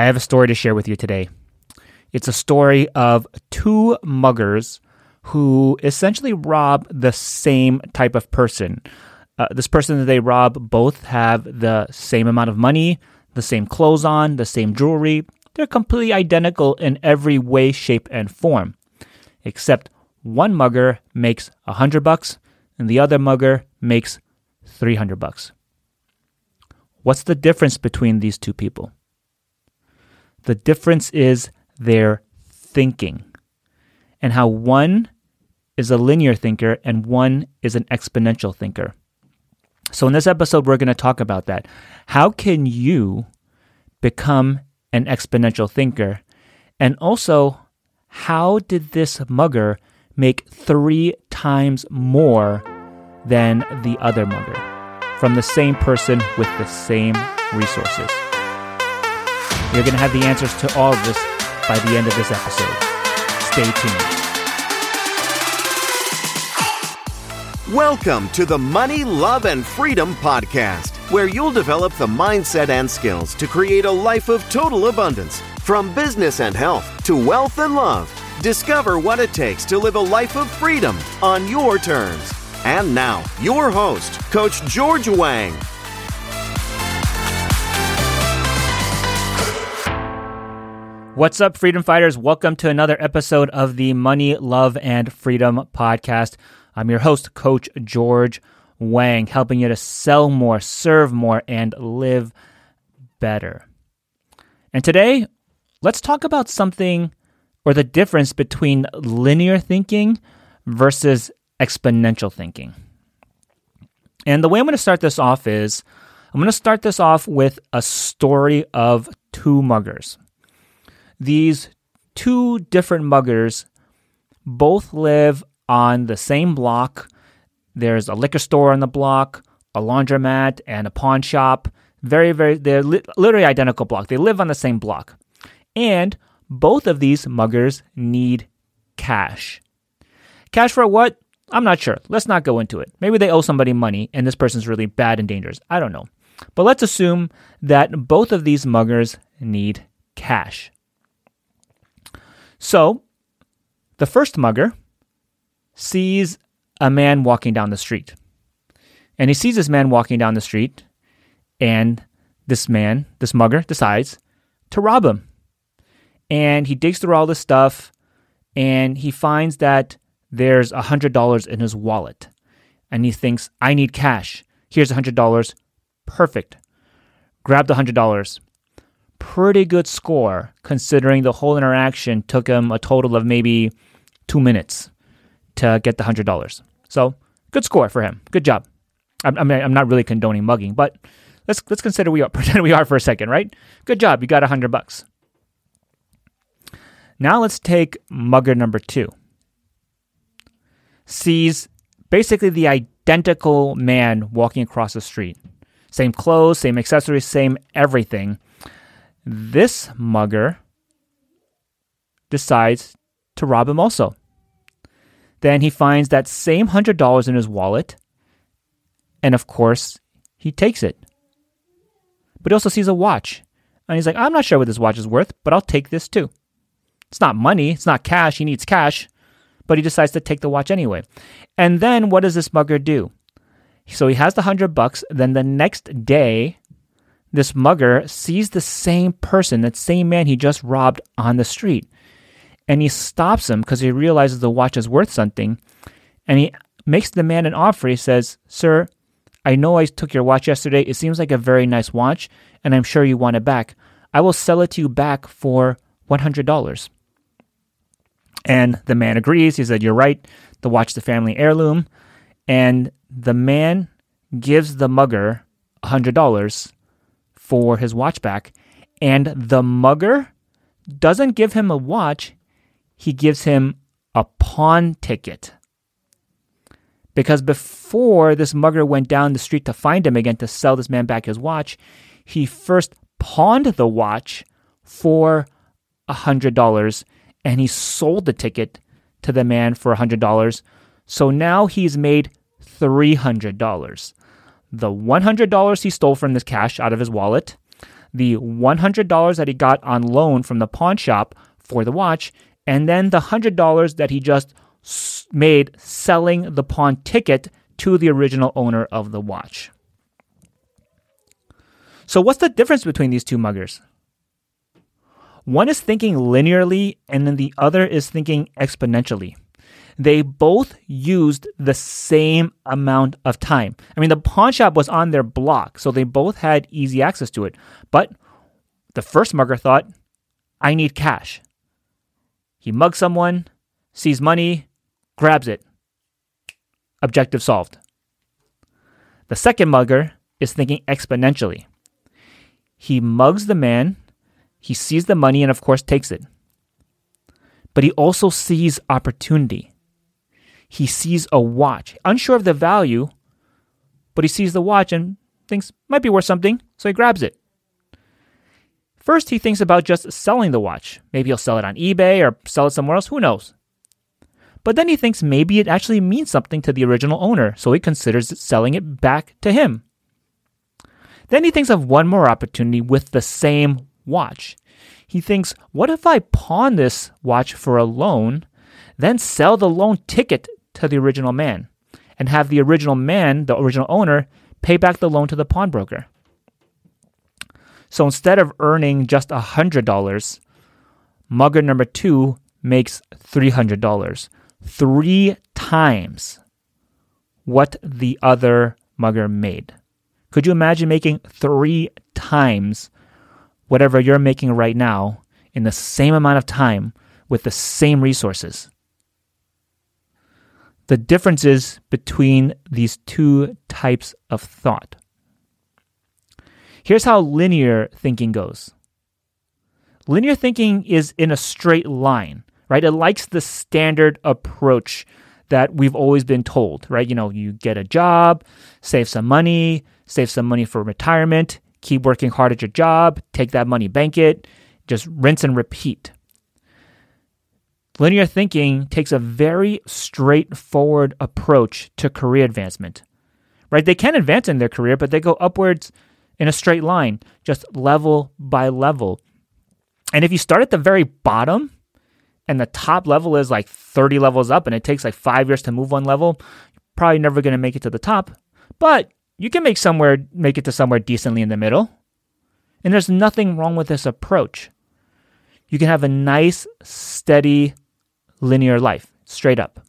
I have a story to share with you today. It's a story of two muggers who essentially rob the same type of person. Uh, this person that they rob both have the same amount of money, the same clothes on, the same jewelry. They're completely identical in every way, shape, and form. Except one mugger makes a hundred bucks and the other mugger makes 300 bucks. What's the difference between these two people? The difference is their thinking and how one is a linear thinker and one is an exponential thinker. So, in this episode, we're going to talk about that. How can you become an exponential thinker? And also, how did this mugger make three times more than the other mugger from the same person with the same resources? You're going to have the answers to all of this by the end of this episode. Stay tuned. Welcome to the Money, Love, and Freedom Podcast, where you'll develop the mindset and skills to create a life of total abundance. From business and health to wealth and love, discover what it takes to live a life of freedom on your terms. And now, your host, Coach George Wang. What's up, freedom fighters? Welcome to another episode of the Money, Love, and Freedom Podcast. I'm your host, Coach George Wang, helping you to sell more, serve more, and live better. And today, let's talk about something or the difference between linear thinking versus exponential thinking. And the way I'm going to start this off is I'm going to start this off with a story of two muggers. These two different muggers both live on the same block. There's a liquor store on the block, a laundromat, and a pawn shop. Very, very, they're li- literally identical block. They live on the same block. And both of these muggers need cash. Cash for what? I'm not sure. Let's not go into it. Maybe they owe somebody money and this person's really bad and dangerous. I don't know. But let's assume that both of these muggers need cash. So, the first mugger sees a man walking down the street. And he sees this man walking down the street, and this man, this mugger, decides to rob him. And he digs through all this stuff, and he finds that there's a $100 in his wallet. And he thinks, I need cash. Here's a $100. Perfect. Grab the $100. Pretty good score, considering the whole interaction took him a total of maybe two minutes to get the hundred dollars. So good score for him. Good job. I, I mean, I'm not really condoning mugging, but let's let's consider we are pretend we are for a second, right? Good job. You got a hundred bucks. Now let's take mugger number two. Sees basically the identical man walking across the street. Same clothes, same accessories, same everything. This mugger decides to rob him also. Then he finds that same $100 in his wallet. And of course, he takes it. But he also sees a watch. And he's like, I'm not sure what this watch is worth, but I'll take this too. It's not money, it's not cash. He needs cash. But he decides to take the watch anyway. And then what does this mugger do? So he has the 100 bucks. Then the next day, this mugger sees the same person, that same man he just robbed on the street and he stops him because he realizes the watch is worth something. And he makes the man an offer. He says, Sir, I know I took your watch yesterday. It seems like a very nice watch, and I'm sure you want it back. I will sell it to you back for $100. And the man agrees. He said, You're right. The watch the family heirloom. And the man gives the mugger $100 for his watch back. And the mugger doesn't give him a watch, he gives him a pawn ticket. Because before this mugger went down the street to find him again to sell this man back his watch, he first pawned the watch for a $100 and he sold the ticket to the man for a $100. So now he's made $300. The $100 he stole from this cash out of his wallet, the $100 that he got on loan from the pawn shop for the watch, and then the $100 that he just made selling the pawn ticket to the original owner of the watch. So, what's the difference between these two muggers? One is thinking linearly, and then the other is thinking exponentially. They both used the same amount of time. I mean, the pawn shop was on their block, so they both had easy access to it. But the first mugger thought, I need cash. He mugs someone, sees money, grabs it. Objective solved. The second mugger is thinking exponentially. He mugs the man, he sees the money, and of course takes it. But he also sees opportunity. He sees a watch, unsure of the value, but he sees the watch and thinks might be worth something, so he grabs it. First, he thinks about just selling the watch. Maybe he'll sell it on eBay or sell it somewhere else, who knows? But then he thinks maybe it actually means something to the original owner, so he considers selling it back to him. Then he thinks of one more opportunity with the same watch. He thinks, what if I pawn this watch for a loan, then sell the loan ticket to the original man, and have the original man, the original owner, pay back the loan to the pawnbroker? So instead of earning just $100, mugger number two makes $300 three times what the other mugger made. Could you imagine making three times whatever you're making right now in the same amount of time with the same resources? The differences between these two types of thought. Here's how linear thinking goes linear thinking is in a straight line right? It likes the standard approach that we've always been told, right? You know, you get a job, save some money, save some money for retirement, keep working hard at your job, take that money, bank it, just rinse and repeat. Linear thinking takes a very straightforward approach to career advancement. Right? They can advance in their career, but they go upwards in a straight line, just level by level. And if you start at the very bottom, and the top level is like 30 levels up and it takes like five years to move one level, you're probably never going to make it to the top. But you can make somewhere make it to somewhere decently in the middle. And there's nothing wrong with this approach. You can have a nice, steady, linear life, straight up.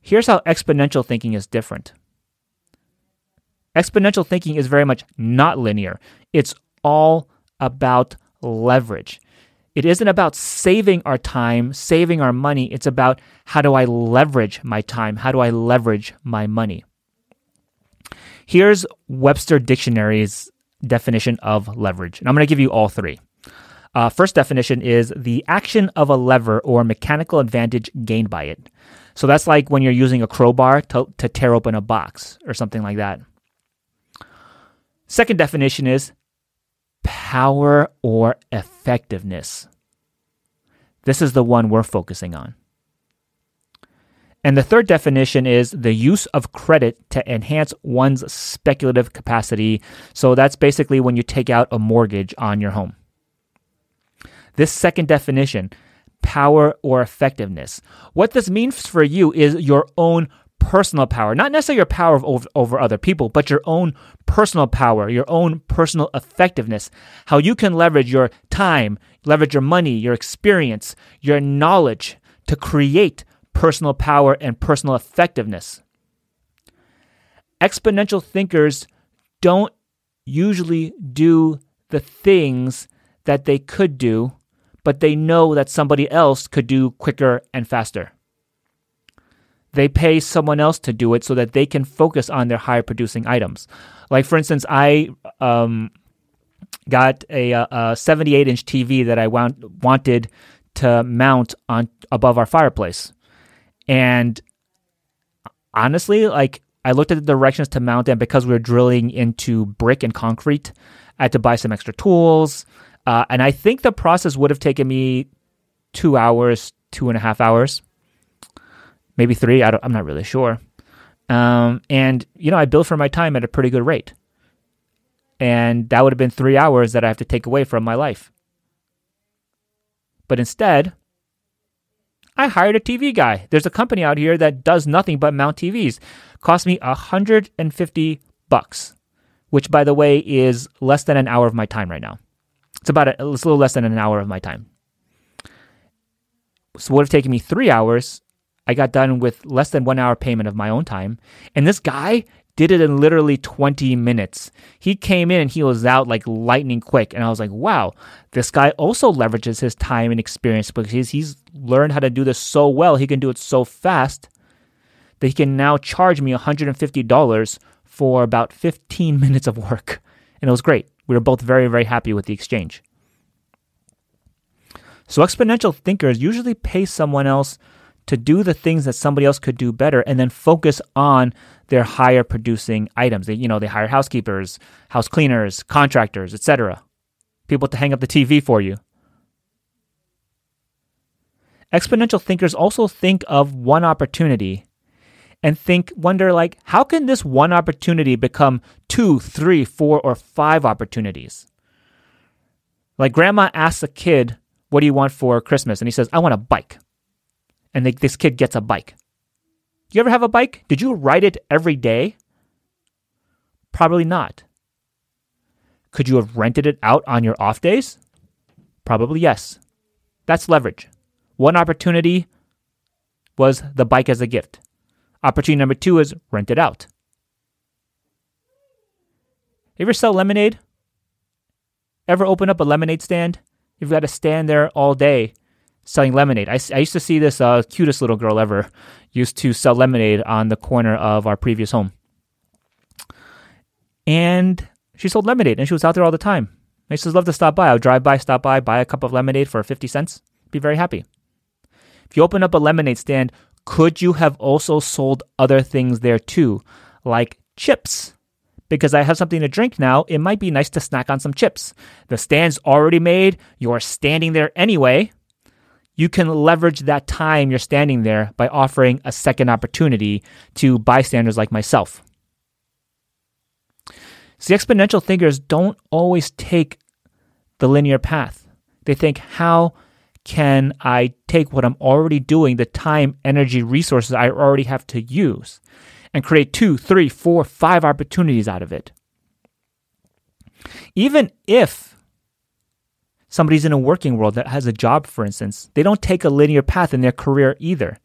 Here's how exponential thinking is different. Exponential thinking is very much not linear. It's all about leverage. It isn't about saving our time, saving our money. It's about how do I leverage my time? How do I leverage my money? Here's Webster Dictionary's definition of leverage. And I'm going to give you all three. Uh, first definition is the action of a lever or mechanical advantage gained by it. So that's like when you're using a crowbar to, to tear open a box or something like that. Second definition is power or effectiveness. This is the one we're focusing on. And the third definition is the use of credit to enhance one's speculative capacity. So that's basically when you take out a mortgage on your home. This second definition, power or effectiveness, what this means for you is your own personal power, not necessarily your power over, over other people, but your own personal power, your own personal effectiveness, how you can leverage your time, leverage your money, your experience, your knowledge to create personal power and personal effectiveness. Exponential thinkers don't usually do the things that they could do, but they know that somebody else could do quicker and faster they pay someone else to do it so that they can focus on their higher producing items. Like for instance, I um, got a, a 78 inch TV that I want, wanted to mount on above our fireplace, and honestly, like I looked at the directions to mount and because we were drilling into brick and concrete, I had to buy some extra tools. Uh, and I think the process would have taken me two hours, two and a half hours maybe three. I am not really sure. Um, and you know, I bill for my time at a pretty good rate. And that would have been three hours that I have to take away from my life. But instead, I hired a TV guy. There's a company out here that does nothing but mount TVs. Cost me 150 bucks, which by the way is less than an hour of my time right now. It's about a, it's a little less than an hour of my time. So would have taken me three hours. I got done with less than one hour payment of my own time. And this guy did it in literally 20 minutes. He came in and he was out like lightning quick. And I was like, wow, this guy also leverages his time and experience because he's learned how to do this so well. He can do it so fast that he can now charge me $150 for about 15 minutes of work. And it was great. We were both very, very happy with the exchange. So exponential thinkers usually pay someone else to do the things that somebody else could do better and then focus on their higher producing items. They, you know, they hire housekeepers, house cleaners, contractors, etc. People to hang up the TV for you. Exponential thinkers also think of one opportunity and think, wonder like, how can this one opportunity become two, three, four, or five opportunities? Like grandma asks a kid, what do you want for Christmas? And he says, I want a bike and they, this kid gets a bike. You ever have a bike? Did you ride it every day? Probably not. Could you have rented it out on your off days? Probably yes. That's leverage. One opportunity was the bike as a gift. Opportunity number two is rent it out. Ever sell lemonade? Ever open up a lemonade stand? You've got to stand there all day selling lemonade. I, I used to see this uh, cutest little girl ever used to sell lemonade on the corner of our previous home. And she sold lemonade and she was out there all the time. I used to love to stop by. I would drive by, stop by, buy a cup of lemonade for 50 cents. Be very happy. If you open up a lemonade stand, could you have also sold other things there too, like chips? Because I have something to drink now, it might be nice to snack on some chips. The stand's already made, you're standing there anyway you can leverage that time you're standing there by offering a second opportunity to bystanders like myself. See, exponential thinkers don't always take the linear path. They think, how can I take what I'm already doing, the time, energy, resources I already have to use, and create two, three, four, five opportunities out of it? Even if somebody's in a working world that has a job, for instance, they don't take a linear path in their career either.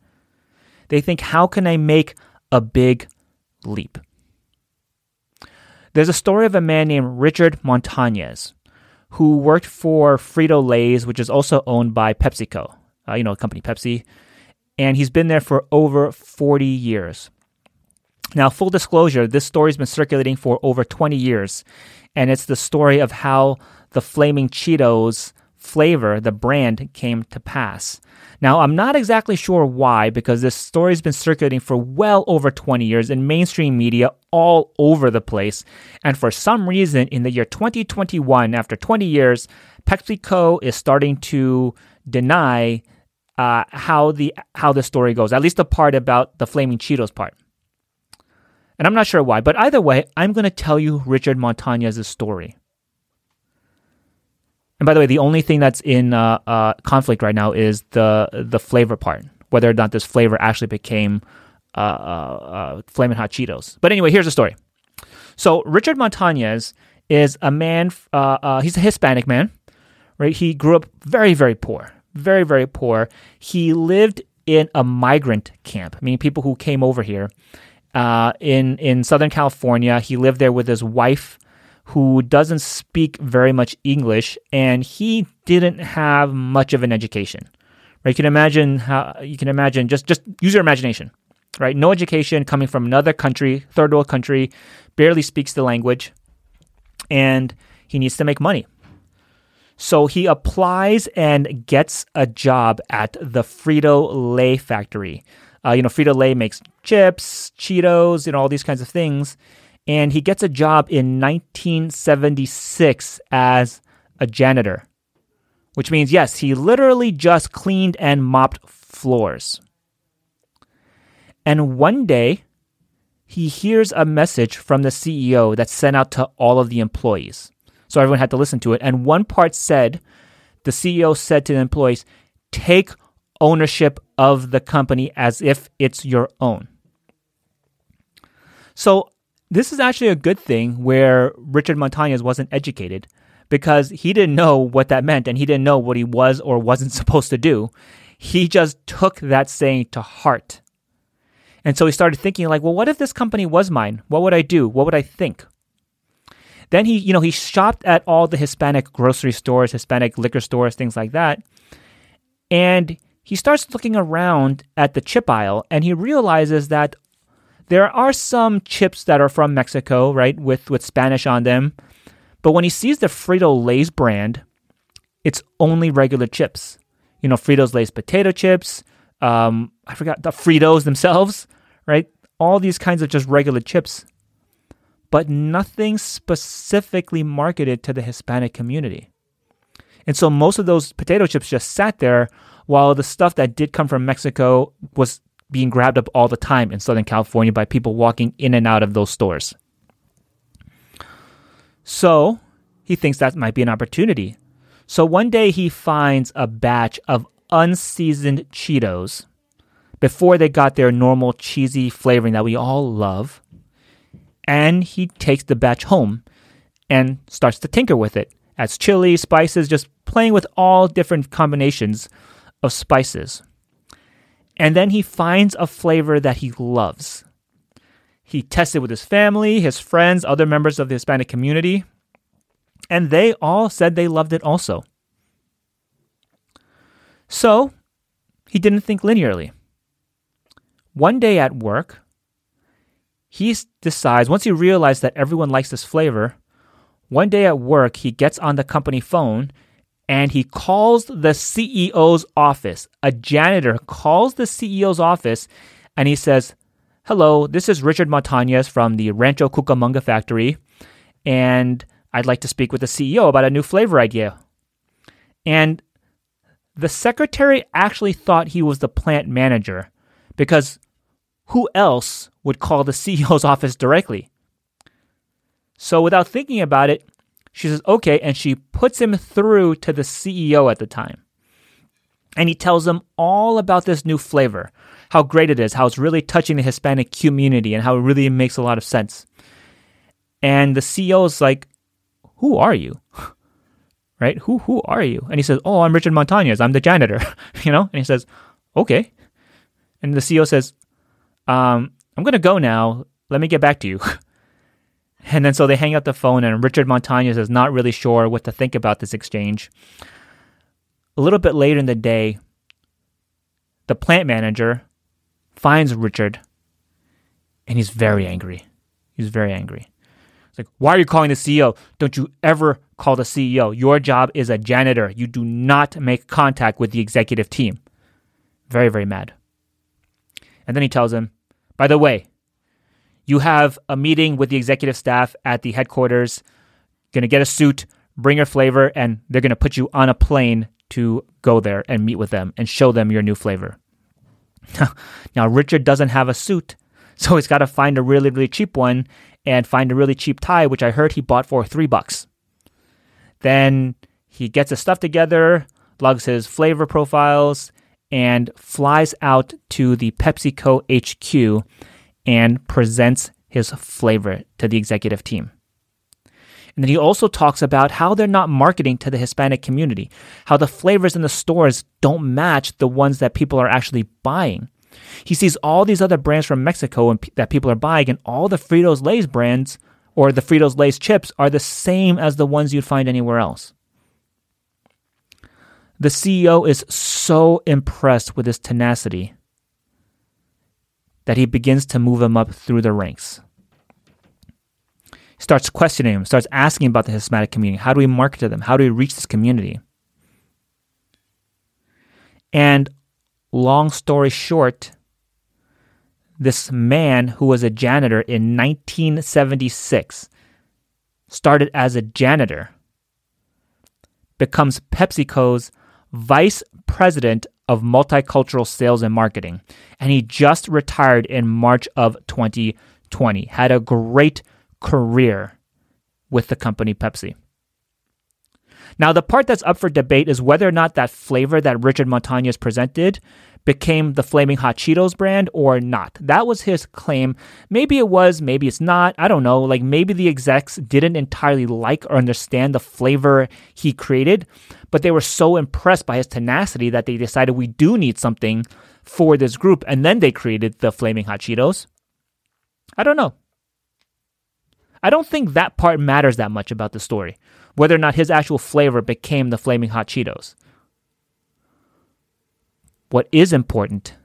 They think, how can I make a big leap? There's a story of a man named Richard Montañez who worked for Frito Lay's, which is also owned by PepsiCo, uh, you know, company Pepsi, and he's been there for over 40 years. Now, full disclosure, this story's been circulating for over 20 years, and it's the story of how the Flaming Cheetos flavor, the brand, came to pass. Now, I'm not exactly sure why, because this story's been circulating for well over 20 years in mainstream media all over the place. And for some reason, in the year 2021, after 20 years, PepsiCo is starting to deny uh, how the how the story goes. At least the part about the flaming Cheetos part. And I'm not sure why, but either way, I'm going to tell you Richard Montañez's story. And by the way, the only thing that's in uh, uh, conflict right now is the the flavor part, whether or not this flavor actually became uh, uh, uh flaming hot Cheetos. But anyway, here's the story. So Richard Montañez is a man. Uh, he's a Hispanic man, right? He grew up very very poor, very very poor. He lived in a migrant camp, meaning people who came over here. in in Southern California, he lived there with his wife who doesn't speak very much English, and he didn't have much of an education. Right? You can imagine how you can imagine just just use your imagination. Right? No education coming from another country, third world country, barely speaks the language, and he needs to make money. So he applies and gets a job at the Frito Lay factory. Uh, you know, Frito Lay makes chips, Cheetos, you know, all these kinds of things and he gets a job in 1976 as a janitor, which means, yes, he literally just cleaned and mopped floors. And one day, he hears a message from the CEO that's sent out to all of the employees. So everyone had to listen to it. And one part said, the CEO said to the employees, take ownership of the company as if it's your own. So this is actually a good thing where Richard Montañez wasn't educated because he didn't know what that meant and he didn't know what he was or wasn't supposed to do. He just took that saying to heart. And so he started thinking like, well, what if this company was mine? What would I do? What would I think? Then he, you know, he shopped at all the Hispanic grocery stores, Hispanic liquor stores, things like that. And he starts looking around at the chip aisle and he realizes that there are some chips that are from Mexico, right, with, with Spanish on them. But when he sees the Frito Lay's brand, it's only regular chips. You know, Frito's Lay's potato chips, um, I forgot the Fritos themselves, right? All these kinds of just regular chips, but nothing specifically marketed to the Hispanic community. And so most of those potato chips just sat there while the stuff that did come from Mexico was being grabbed up all the time in Southern California by people walking in and out of those stores. So he thinks that might be an opportunity. So one day he finds a batch of unseasoned Cheetos before they got their normal cheesy flavoring that we all love. And he takes the batch home and starts to tinker with it. Adds chili, spices, just playing with all different combinations of spices. And then he finds a flavor that he loves. He tests it with his family, his friends, other members of the Hispanic community, and they all said they loved it also. So, he didn't think linearly. One day at work, he decides, once he realized that everyone likes this flavor, one day at work, he gets on the company phone and he calls the CEO's office. A janitor calls the CEO's office and he says, Hello, this is Richard Montañez from the Rancho Cucamonga factory, and I'd like to speak with the CEO about a new flavor idea. And the secretary actually thought he was the plant manager because who else would call the CEO's office directly? So, without thinking about it, she says, okay, and she puts him through to the CEO at the time. And he tells them all about this new flavor, how great it is, how it's really touching the Hispanic community, and how it really makes a lot of sense. And the CEO is like, Who are you? right? Who who are you? And he says, Oh, I'm Richard Montañez. I'm the janitor. you know? And he says, Okay. And the CEO says, um, I'm gonna go now. Let me get back to you. And then so they hang up the phone, and Richard Montañez is not really sure what to think about this exchange. A little bit later in the day, the plant manager finds Richard, and he's very angry. He's very angry. It's like, why are you calling the CEO? Don't you ever call the CEO. Your job is a janitor. You do not make contact with the executive team. Very, very mad. And then he tells him, by the way, you have a meeting with the executive staff at the headquarters, going to get a suit, bring your flavor, and they're going to put you on a plane to go there and meet with them and show them your new flavor. now, Richard doesn't have a suit, so he's got to find a really, really cheap one and find a really cheap tie, which I heard he bought for three bucks. Then he gets his stuff together, lugs his flavor profiles, and flies out to the PepsiCo HQ and presents his flavor to the executive team. And then he also talks about how they're not marketing to the Hispanic community, how the flavors in the stores don't match the ones that people are actually buying. He sees all these other brands from Mexico and that people are buying, and all the Fritos Lay's brands or the Fritos Lay's chips are the same as the ones you'd find anywhere else. The CEO is so impressed with his tenacity that he begins to move him up through the ranks. He starts questioning him, starts asking about the Hispanic community. How do we market to them? How do we reach this community? And long story short, this man who was a janitor in 1976 started as a janitor, becomes PepsiCo's vice president of multicultural sales and marketing, and he just retired in March of 2020. had a great career with the company Pepsi. Now, the part that's up for debate is whether or not that flavor that Richard Montañez presented became the Flaming Hot Cheetos brand or not. That was his claim. Maybe it was, maybe it's not. I don't know. Like maybe the execs didn't entirely like or understand the flavor he created, but they were so impressed by his tenacity that they decided we do need something for this group. And then they created the Flaming Hot Cheetos. I don't know. I don't think that part matters that much about the story, whether or not his actual flavor became the Flaming Hot Cheetos. What is important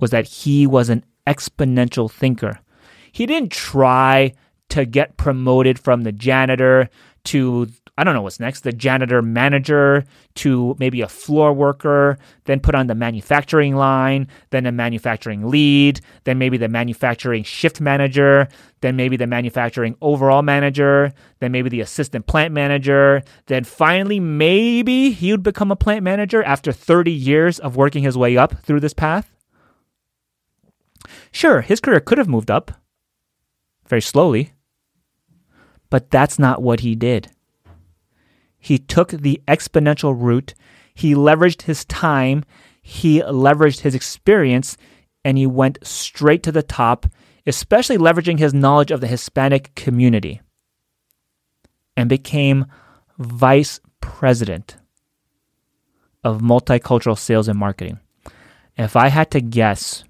was that he was an exponential thinker. He didn't try to get promoted from the janitor to I don't know what's next, the janitor manager to maybe a floor worker, then put on the manufacturing line, then a manufacturing lead, then maybe the manufacturing shift manager, then maybe the manufacturing overall manager, then maybe the assistant plant manager, then finally maybe he would become a plant manager after 30 years of working his way up through this path. Sure, his career could have moved up very slowly, but that's not what he did. He took the exponential route. He leveraged his time. He leveraged his experience and he went straight to the top, especially leveraging his knowledge of the Hispanic community and became vice president of multicultural sales and marketing. If I had to guess,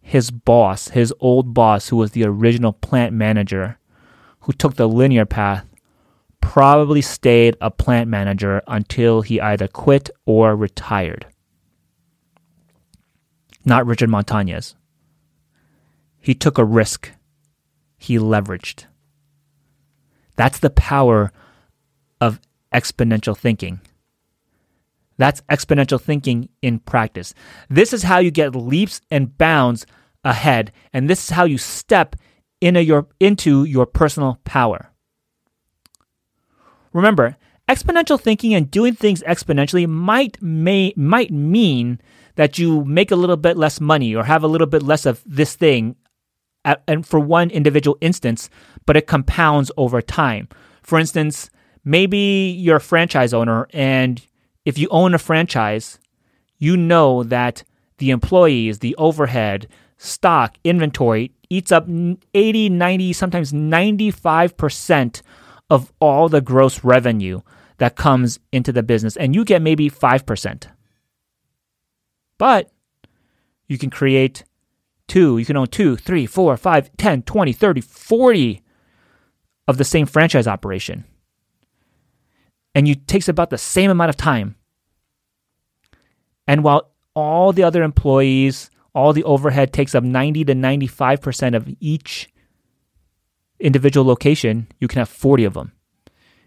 his boss, his old boss, who was the original plant manager, who took the linear path, probably stayed a plant manager until he either quit or retired. Not Richard Montañez. He took a risk. He leveraged. That's the power of exponential thinking. That's exponential thinking in practice. This is how you get leaps and bounds ahead, and this is how you step into your, into your personal power. Remember, exponential thinking and doing things exponentially might may might mean that you make a little bit less money or have a little bit less of this thing at, and for one individual instance, but it compounds over time. For instance, maybe you're a franchise owner and if you own a franchise, you know that the employees, the overhead, stock, inventory eats up 80, 90, sometimes 95% of all the gross revenue that comes into the business, and you get maybe 5%. But you can create two, you can own two, three, four, five, 10, 20, 30, 40 of the same franchise operation. And it takes about the same amount of time. And while all the other employees, all the overhead takes up 90 to 95% of each individual location, you can have 40 of them.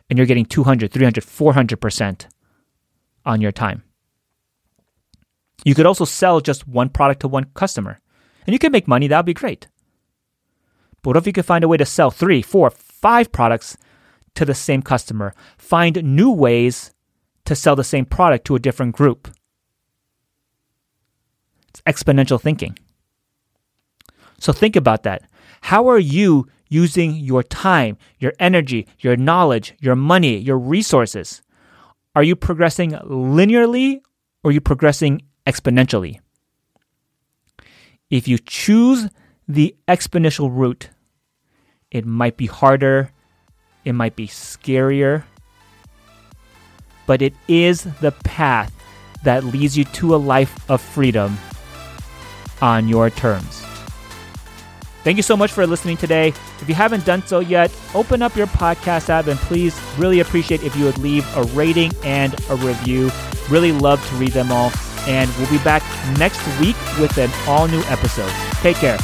And you're getting 200, 300, 400% on your time. You could also sell just one product to one customer. And you can make money, that would be great. But what if you could find a way to sell three, four, five products to the same customer? Find new ways to sell the same product to a different group. It's exponential thinking. So think about that. How are you using your time, your energy, your knowledge, your money, your resources? Are you progressing linearly or are you progressing exponentially? If you choose the exponential route, it might be harder, it might be scarier, but it is the path that leads you to a life of freedom on your terms. Thank you so much for listening today. If you haven't done so yet, open up your podcast app and please really appreciate if you would leave a rating and a review. Really love to read them all. And we'll be back next week with an all new episode. Take care.